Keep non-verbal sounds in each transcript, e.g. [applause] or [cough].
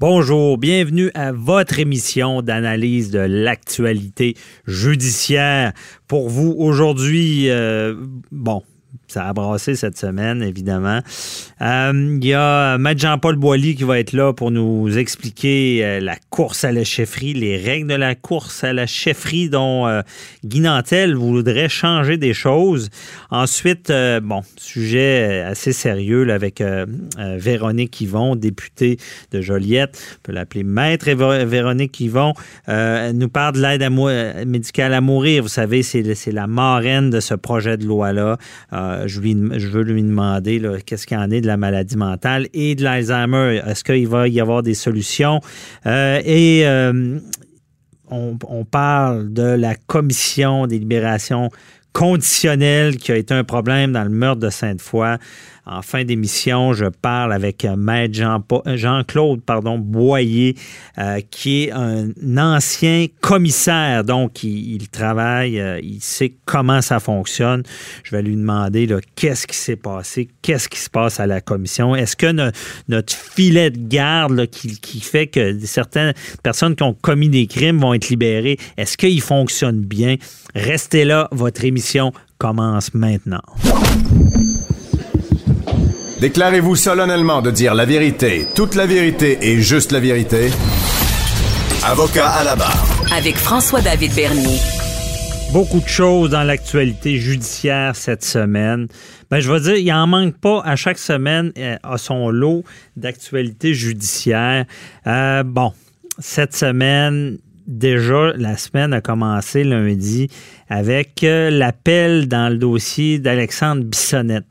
Bonjour, bienvenue à votre émission d'analyse de l'actualité judiciaire. Pour vous aujourd'hui, euh, bon, ça a brassé cette semaine, évidemment. Euh, il y a Maître Jean-Paul Boilly qui va être là pour nous expliquer euh, la course à la chefferie, les règles de la course à la chefferie dont euh, Guy Nantel voudrait changer des choses. Ensuite, bon, sujet assez sérieux avec Véronique Yvon, députée de Joliette. On peut l'appeler Maître Véronique Yvon. elle nous parle de l'aide médicale à mourir. Vous savez, c'est la marraine de ce projet de loi-là. Euh, je, veux lui demander qu'est-ce qu'il en est de la maladie mentale et de l'Alzheimer. Est-ce qu'il va y avoir des solutions? Euh, et euh, on, on, parle de la commission des libérations conditionnelles qui a été un problème dans le meurtre de Sainte-Foy. En fin d'émission, je parle avec euh, Maître euh, Jean-Claude Boyer, euh, qui est un ancien commissaire. Donc, il, travaille, il sait comment ça fonctionne. Je vais lui demander qu'est-ce qui s'est passé, qu'est-ce qui se passe à la commission? Est-ce que notre filet de garde qui, fait que certaines personnes qui ont commis des crimes vont être libérées, est-ce qu'il fonctionne bien? Restez là, votre émission commence maintenant. Déclarez-vous solennellement de dire la vérité, toute la vérité et juste la vérité. Avocat à la barre. Avec François-David Bernier. Beaucoup de choses dans l'actualité judiciaire cette semaine. Ben, je vais dire, il en manque pas à chaque semaine euh, à son lot d'actualité judiciaire. Euh, bon, cette semaine, déjà, la semaine a commencé lundi avec euh, l'appel dans le dossier d'Alexandre Bissonnette.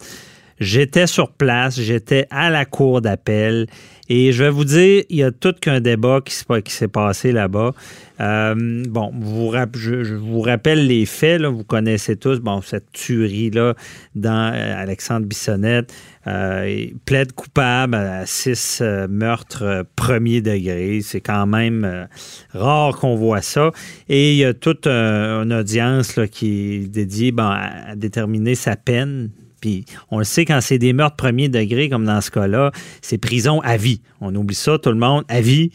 J'étais sur place, j'étais à la cour d'appel et je vais vous dire, il y a tout qu'un débat qui s'est passé là-bas. Euh, bon, vous, je, vous rappelle les faits, vous connaissez tous bon, cette tuerie-là dans euh, Alexandre Bissonnette. Euh, il plaide coupable à six meurtres premier degré. C'est quand même rare qu'on voit ça. Et il y a toute une audience qui est dédiée à déterminer sa peine puis on le sait, quand c'est des meurtres premier degré, comme dans ce cas-là, c'est prison à vie. On oublie ça, tout le monde, à vie.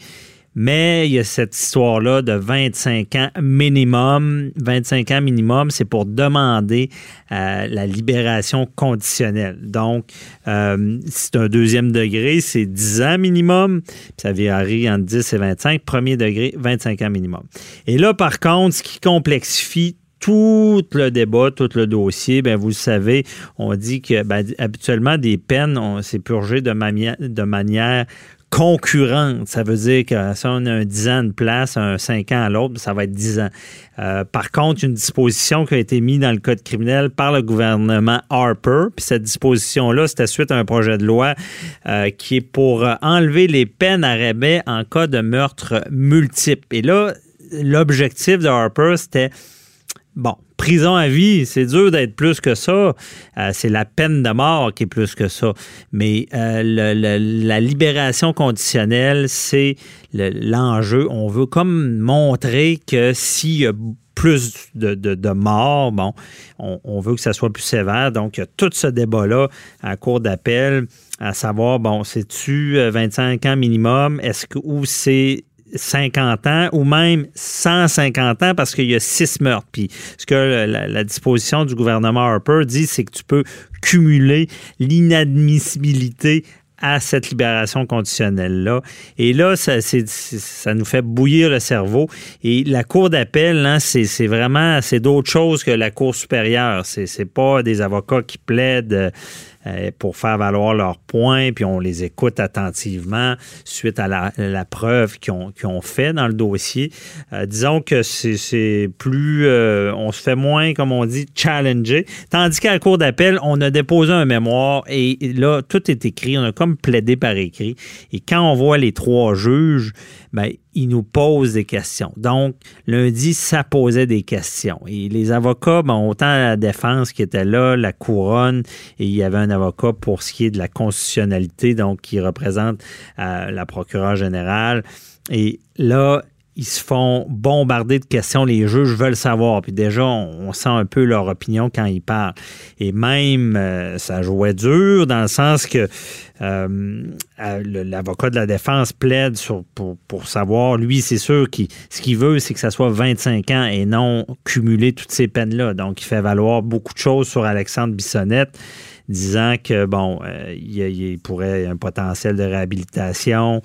Mais il y a cette histoire-là de 25 ans minimum. 25 ans minimum, c'est pour demander euh, la libération conditionnelle. Donc, euh, c'est un deuxième degré, c'est 10 ans minimum. ça varie entre 10 et 25. Premier degré, 25 ans minimum. Et là, par contre, ce qui complexifie tout le débat, tout le dossier, ben vous le savez, on dit que ben, habituellement des peines, c'est purgé de, de manière concurrente. Ça veut dire que si on a un 10 ans de place, un 5 ans à l'autre, ça va être 10 ans. Euh, par contre, une disposition qui a été mise dans le code criminel par le gouvernement Harper, puis cette disposition-là, c'était suite à un projet de loi euh, qui est pour enlever les peines à rabais en cas de meurtre multiple. Et là, l'objectif de Harper, c'était Bon, prison à vie, c'est dur d'être plus que ça. Euh, c'est la peine de mort qui est plus que ça. Mais euh, la libération conditionnelle, c'est l'enjeu. On veut comme montrer que s'il y a plus de, morts, bon, on, veut que ça soit plus sévère. Donc, il y a tout ce débat-là en cours d'appel, à savoir, bon, c'est-tu 25 euh, ans minimum? Est-ce que ou c'est 50 ans ou même 150 ans parce qu'il y a six meurtres. Puis ce que la, disposition du gouvernement Harper dit, c'est que tu peux cumuler l'inadmissibilité à cette libération conditionnelle-là. Et là, ça, nous fait bouillir le cerveau. Et la Cour d'appel, hein, c'est vraiment, c'est d'autres choses que la Cour supérieure. C'est pas des avocats qui plaident euh, pour faire valoir leurs points, puis on les écoute attentivement suite à la, preuve qu'ils ont, ont, fait dans le dossier. Euh, disons que c'est plus, euh, on se fait moins, comme on dit, challenger. Tandis qu'à la Cour d'appel, on a déposé un mémoire et là, tout est écrit, on a comme plaidé par écrit. Et quand on voit les trois juges, ben, ils nous posent des questions. Donc, lundi, ça posait des questions. Et les avocats, ben, autant la défense qui était là, la couronne, et il y avait un avocat pour ce qui est de la constitutionnalité, donc qui représente euh, la procureure générale. Et là, ils se font bombarder de questions. Les juges veulent savoir. Puis déjà, on, sent un peu leur opinion quand ils parlent. Et même, euh, ça jouait dur dans le sens que euh, l'avocat de la défense plaide pour, savoir, lui, c'est sûr que ce qu'il veut, c'est que ça soit 25 ans et non cumuler toutes ces peines-là. Donc, il fait valoir beaucoup de choses sur Alexandre Bissonnette disant que, bon, euh, il, pourrait un potentiel de réhabilitation.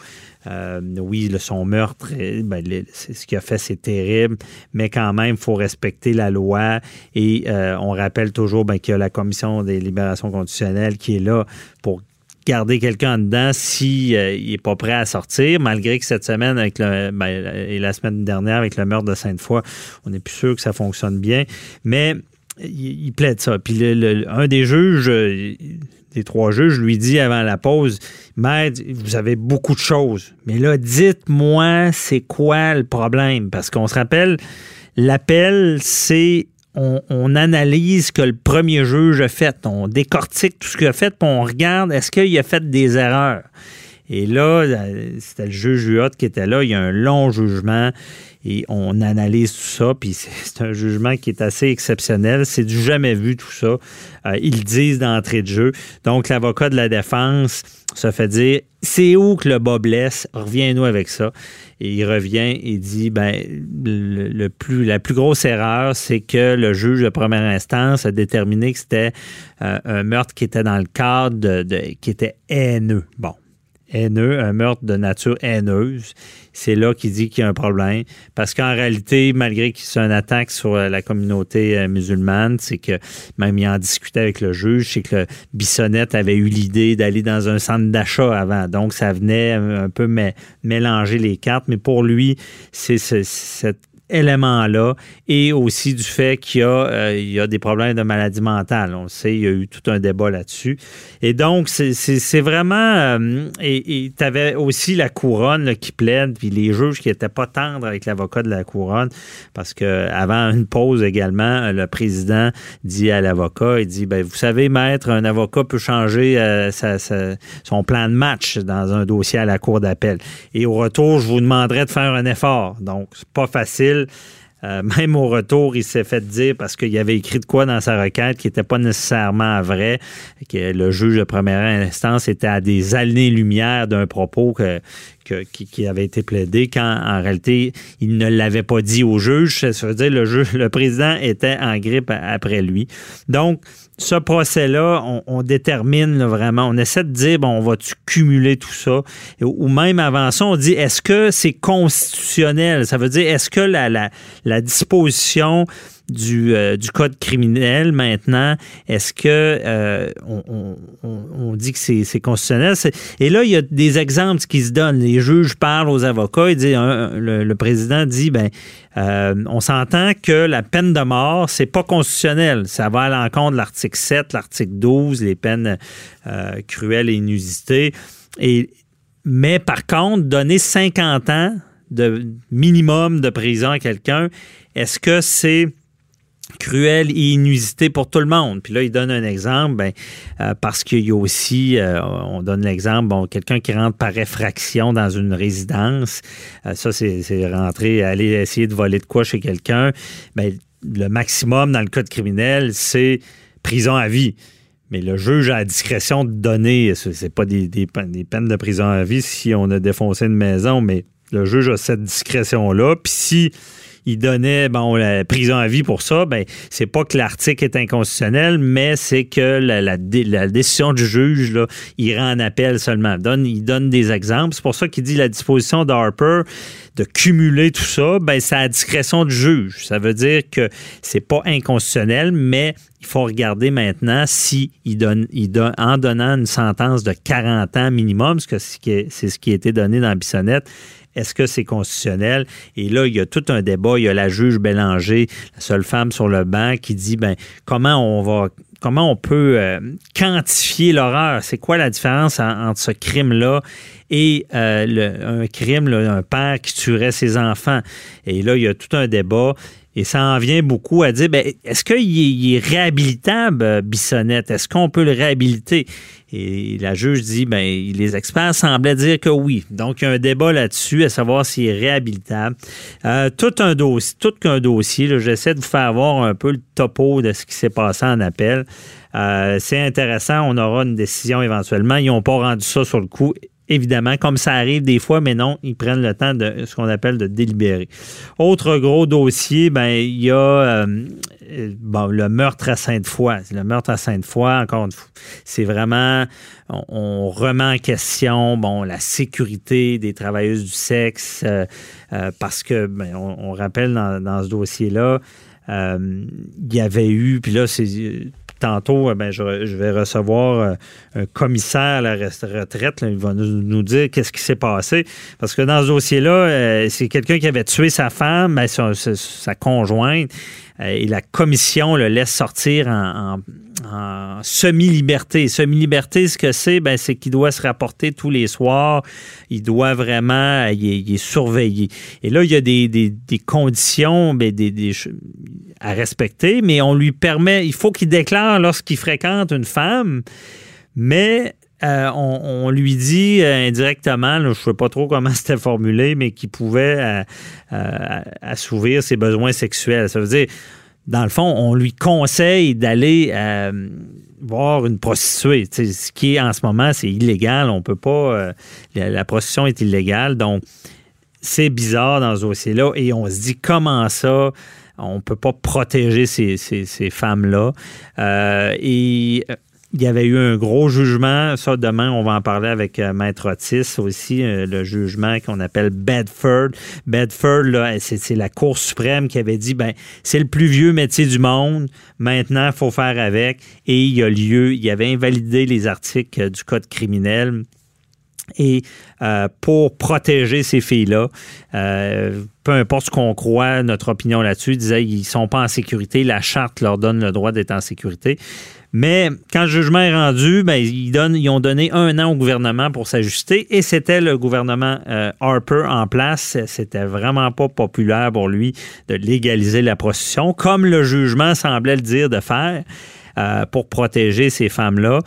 Euh, oui, le, son meurtre, ben, c'est ce qu'il a fait, c'est terrible, mais quand même, il faut respecter la loi. Et euh, on rappelle toujours ben, qu'il y a la Commission des libérations conditionnelles qui est là pour garder quelqu'un dedans s'il n'est pas prêt à sortir, malgré que cette semaine avec le, ben, et la semaine dernière avec le meurtre de Sainte-Foy, on n'est plus sûr que ça fonctionne bien. Mais il, plaide ça. Puis un des juges, euh, des trois juges, lui dit avant la pause Maître, vous avez beaucoup de choses. Mais là, dites-moi, c'est quoi le problème? Parce qu'on se rappelle, l'appel, c'est on, analyse ce que le premier juge a fait. On décortique tout ce qu'il a fait, puis on regarde est-ce qu'il a fait des erreurs? Et là, c'était le juge Huot qui était là. Il y a un long jugement et on analyse tout ça. Puis c'est [laughs] un jugement qui est assez exceptionnel. C'est du jamais vu tout ça. Euh, ils disent d'entrée de jeu. Donc l'avocat de la défense se fait dire c'est où que le bas blesse? Reviens-nous avec ça. Et il revient et dit ben le, plus la plus grosse erreur, c'est que le juge de première instance a déterminé que c'était euh, un meurtre qui était dans le cadre de qui était haineux. Bon, haineux, un meurtre de nature haineuse. C'est là qu'il dit qu'il y a un problème. Parce qu'en réalité, malgré que c'est une attaque sur euh, la communauté euh, musulmane, c'est que même il en discutait avec le juge, c'est que Bissonnette avait eu l'idée d'aller dans un centre d'achat avant. Donc, ça venait un peu mélanger les cartes. Mais pour lui, c'est cette élément-là et aussi du fait qu'il y, euh, y, a des problèmes de maladie mentale. On le sait, il y a eu tout un débat là-dessus. Et donc, c'est vraiment... Euh, et tu avais aussi la couronne qui plaide, puis les juges qui n'étaient pas tendres avec l'avocat de la couronne, parce que avant une pause également, le président dit à l'avocat, il dit, ben, vous savez, maître, un avocat peut changer euh, son plan de match dans un dossier à la cour d'appel. Et au retour, je vous demanderai de faire un effort. Donc, c'est pas facile euh, [laughs] même au retour, il s'est fait dire, parce qu'il avait écrit de quoi dans sa requête qui n'était pas nécessairement vrai, que le juge de première instance était à des années-lumière d'un propos qui, avait été plaidé, quand en réalité, il ne l'avait pas dit au juge. Ça veut dire le juge, le président était en grippe après lui. Donc, ce procès-là, on, détermine vraiment, on essaie de dire, bon, on va-tu cumuler tout ça? Ou même avant ça, on dit, est-ce que c'est constitutionnel? Ça veut dire, est-ce que la disposition du, euh, du code criminel maintenant, est-ce que euh, on, dit que c'est constitutionnel? Et là, il y a des exemples qui se donnent. Les juges parlent aux avocats. Ils le, président dit, ben, euh, on s'entend que la peine de mort, c'est pas constitutionnel. Ça va à l'encontre de l'article 7, l'article 12, les peines cruelles et inusitées. Et, mais par contre, donner 50 ans de minimum de prison à quelqu'un, est-ce que c'est cruel et inusité pour tout le monde. Puis là, il donne un exemple, ben, euh, parce qu'il y a aussi, euh, on donne l'exemple, bon, quelqu'un qui rentre par effraction dans une résidence, euh, ça, c'est rentrer, aller essayer de voler de quoi chez quelqu'un. Ben, le maximum dans le code criminel, c'est prison à vie. Mais le juge a la discrétion de donner, c'est pas des, des, peines de prison à vie si on a défoncé une maison, mais le juge a cette discrétion-là. Puis si il donnait bon la prison à vie pour ça, ben c'est pas que l'article est inconstitutionnel, mais c'est que la, décision du juge il rend en appel seulement. Il donne, il donne des exemples. C'est pour ça qu'il dit la disposition d'Harper de cumuler tout ça, ben c'est à la discrétion du juge. Ça veut dire que c'est pas inconstitutionnel, mais il faut regarder maintenant si il donne, il donne, en donnant une sentence de 40 ans minimum, parce que c'est ce qui a été donné dans Bissonnette, est-ce que c'est constitutionnel? Et là, il y a tout un débat. Il y a la juge Bélanger, la seule femme sur le banc, qui dit ben comment on va comment on peut euh, quantifier l'horreur? C'est quoi la différence entre ce crime-là et euh, un crime, un père qui tuerait ses enfants? Et là, il y a tout un débat. Et ça en vient beaucoup à dire, ben, est-ce qu'il est, réhabilitable, Bissonnette? Est-ce qu'on peut le réhabiliter? Et la juge dit, ben, les experts semblaient dire que oui. Donc, il y a un débat là-dessus à savoir s'il est réhabilitable. Euh, tout un dossier, tout qu'un dossier. J'essaie de vous faire voir un peu le topo de ce qui s'est passé en appel. Euh, c'est intéressant. On aura une décision éventuellement. Ils n'ont pas rendu ça sur le coup évidemment, comme ça arrive des fois, mais non, ils prennent le temps de ce qu'on appelle de délibérer. Autre gros dossier, ben il y a euh, le meurtre à Sainte-Foy. Le meurtre à Sainte-Foy, encore une fois, c'est vraiment, on, remet en question bon, la sécurité des travailleuses du sexe euh, euh, parce que, ben, on, rappelle dans ce dossier-là, il y avait eu, puis là, c'est tantôt, euh, ben, je, vais recevoir euh, un commissaire à la retraite. il va nous, dire qu'est-ce qui s'est passé. Parce que dans ce dossier-là, euh, c'est quelqu'un qui avait tué sa femme, ben, sa, conjointe, et la commission le laisse sortir en en semi-liberté. Semi-liberté, ce que c'est, ben, c'est qu'il doit se rapporter tous les soirs. Il doit vraiment, il est, surveillé. Et là, il y a des, conditions ben, des, à respecter, mais on lui permet, il faut qu'il déclare lorsqu'il fréquente une femme, mais euh, on, lui dit euh, indirectement, je ne sais pas trop comment [laughs] c'était formulé, mais qu'il pouvait euh, assouvir ses besoins sexuels. Ça veut dire, dans le fond, on lui conseille d'aller voir une prostituée. ce qui est en ce moment, c'est illégal. On peut pas. La, prostitution est illégale. Donc, c'est bizarre dans ce dossier-là. Et on se dit comment ça? On ne peut pas protéger ces, femmes-là? Il y avait eu un gros jugement. Ça, demain, on va en parler avec euh, Maître Otis aussi, euh, le jugement qu'on appelle Bedford. Bedford, c'est la Cour suprême qui avait dit, ben, c'est le plus vieux métier du monde. Maintenant, il faut faire avec. Et il y a lieu, il avait invalidé les articles euh, du Code criminel. Et pour protéger ces filles-là, peu importe ce qu'on croit, notre opinion là-dessus, disait ils sont pas en sécurité, la charte leur donne le droit d'être en sécurité. Mais quand le jugement est rendu, ben, ils, donnent, ont donné un an au gouvernement pour s'ajuster et c'était le gouvernement euh, Harper en place. C'était vraiment pas populaire pour lui de légaliser la prostitution, comme le jugement semblait le dire de faire euh, pour protéger ces femmes-là.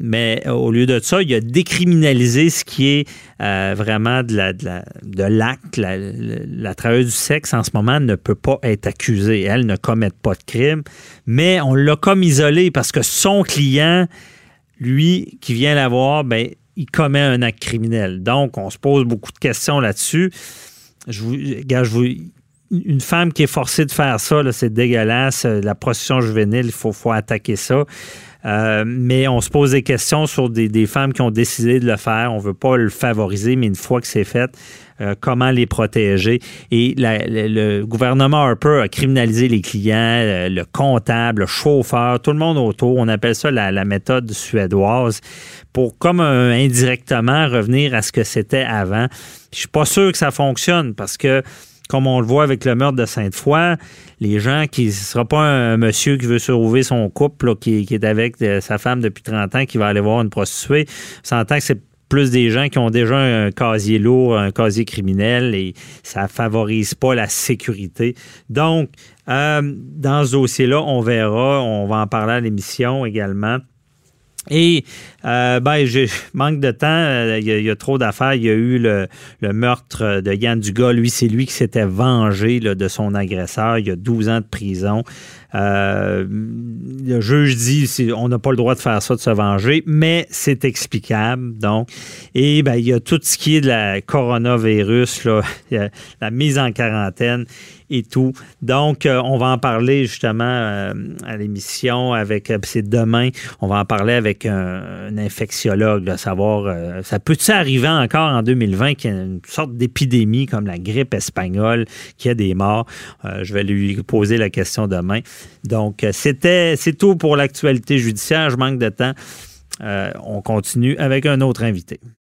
Mais euh, au lieu de ça, il a décriminalisé ce qui est euh, vraiment de l'acte. La, la, travailleuse du sexe, en ce moment, ne peut pas être accusée. Elle ne commet pas de crime. Mais on l'a comme isolée parce que son client, lui, qui vient la voir, ben, il commet un acte criminel. Donc, on se pose beaucoup de questions là-dessus. Je une femme qui est forcée de faire ça, c'est dégueulasse. La prostitution juvénile, il faut attaquer ça. Euh, mais on se pose des questions sur des, femmes qui ont décidé de le faire. On ne veut pas le favoriser, mais une fois que c'est fait, euh, comment les protéger? Et le gouvernement Harper a criminalisé les clients, euh, le comptable, le chauffeur, tout le monde autour. On appelle ça la, méthode suédoise pour, comme indirectement, revenir à ce que c'était avant. Je suis pas sûr que ça fonctionne parce que comme on le voit avec le meurtre de Sainte-Foy, les gens qui ne sera pas un monsieur qui veut sauver son couple, qui, est avec euh, sa femme depuis 30 ans, qui va aller voir une prostituée, s'entend que c'est plus des gens qui ont déjà un casier lourd, un casier criminel, et ça favorise pas la sécurité. Donc, euh, dans ce dossier-là, on verra, on va en parler à l'émission également. Et euh, ben, je [laughs] manque de temps. Euh, il y, a, trop d'affaires. Il y a eu le, meurtre de Yann Dugas. Lui, c'est lui qui s'était vengé de son agresseur. Il y a 12 ans de prison. Euh, le juge dit on n'a pas le droit de faire ça, de se venger, mais c'est explicable. Donc, et ben, il y a tout ce qui est de la coronavirus, là, [laughs] la mise en quarantaine et tout. Donc, euh, on va en parler justement euh, à l'émission avec, c'est demain, on va en parler avec un, infectiologue, de savoir, ça peut-il arriver encore en 2020 qu'il y ait une sorte d'épidémie comme la grippe espagnole, qui a des morts? je vais lui poser la question demain. Donc, euh, c'était, c'est tout pour l'actualité judiciaire. Je manque de temps. Euh, on continue avec un autre invité.